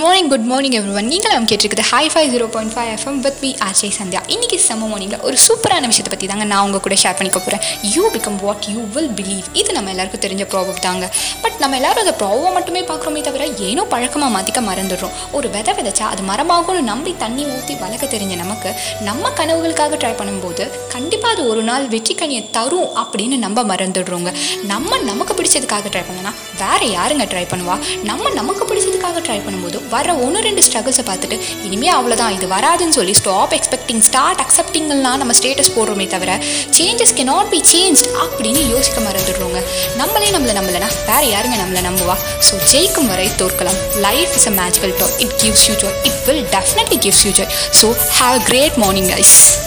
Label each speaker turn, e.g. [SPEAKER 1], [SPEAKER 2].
[SPEAKER 1] Morning good morning everyone நீங்கள் அவங்க கேட்டிருக்குது hi five zero point five FM with me RJ Sandhya இன்றைக்கி செம்ம மார்னிங்கில் ஒரு சூப்பரான விஷயத்தை பற்றி தாங்க நான் உங்கள் கூட ஷேர் பண்ணிக்க போகிறேன் you become what you will believe இது நம்ம எல்லாருக்கும் தெரிஞ்ச ப்ராப்ளம் தாங்க. பட் நம்ம எல்லாரும் அதை ப்ராப்ளம் மட்டுமே பார்க்குறோமே தவிர ஏனோ பழக்கமாக மாற்றிக்க மறந்துடுறோம். ஒரு விதை விதைச்சா அது மரமாகும்னு நம்பி தண்ணி ஊற்றி வளர்க்க தெரிஞ்ச நமக்கு நம்ம கனவுகளுக்காக ட்ரை பண்ணும்போது கண்டிப்பாக அது ஒரு நாள் வெற்றி கனியை தரும் அப்படின்னு நம்ம மறந்துடுறோங்க. நம்ம நமக்கு பிடிச்சதுக்காக ட்ரை பண்ணனா வேறு யாருங்க ட்ரை பண்ணுவா? நம்ம நமக்கு பிடிச்சதுக்காக ட்ரை பண்ணும்போது வர ஒன்று ரெண்டு ஸ்ட்ரகிள்ஸை பார்த்துட்டு இனிமே அவ்வளோதான் இது வராதுன்னு சொல்லி ஸ்டாப் எக்ஸ்பெக்டிங் ஸ்டார்ட் அக்செப்டிங்கெல்லாம் நம்ம ஸ்டேட்டஸ் போடுறோமே தவிர changes can not be change அப்படின்னு யோசிக்க மறந்துடுறோங்க. நம்மளே நம்மளை நம்பலைன்னா வேற யாருங்க நம்மளை நம்புவா? ஸோ ஜெயிக்கும் வரை தோற்கலாம். Life is a magical top it gives you joy it will definitely gives you joy so have a great morning ice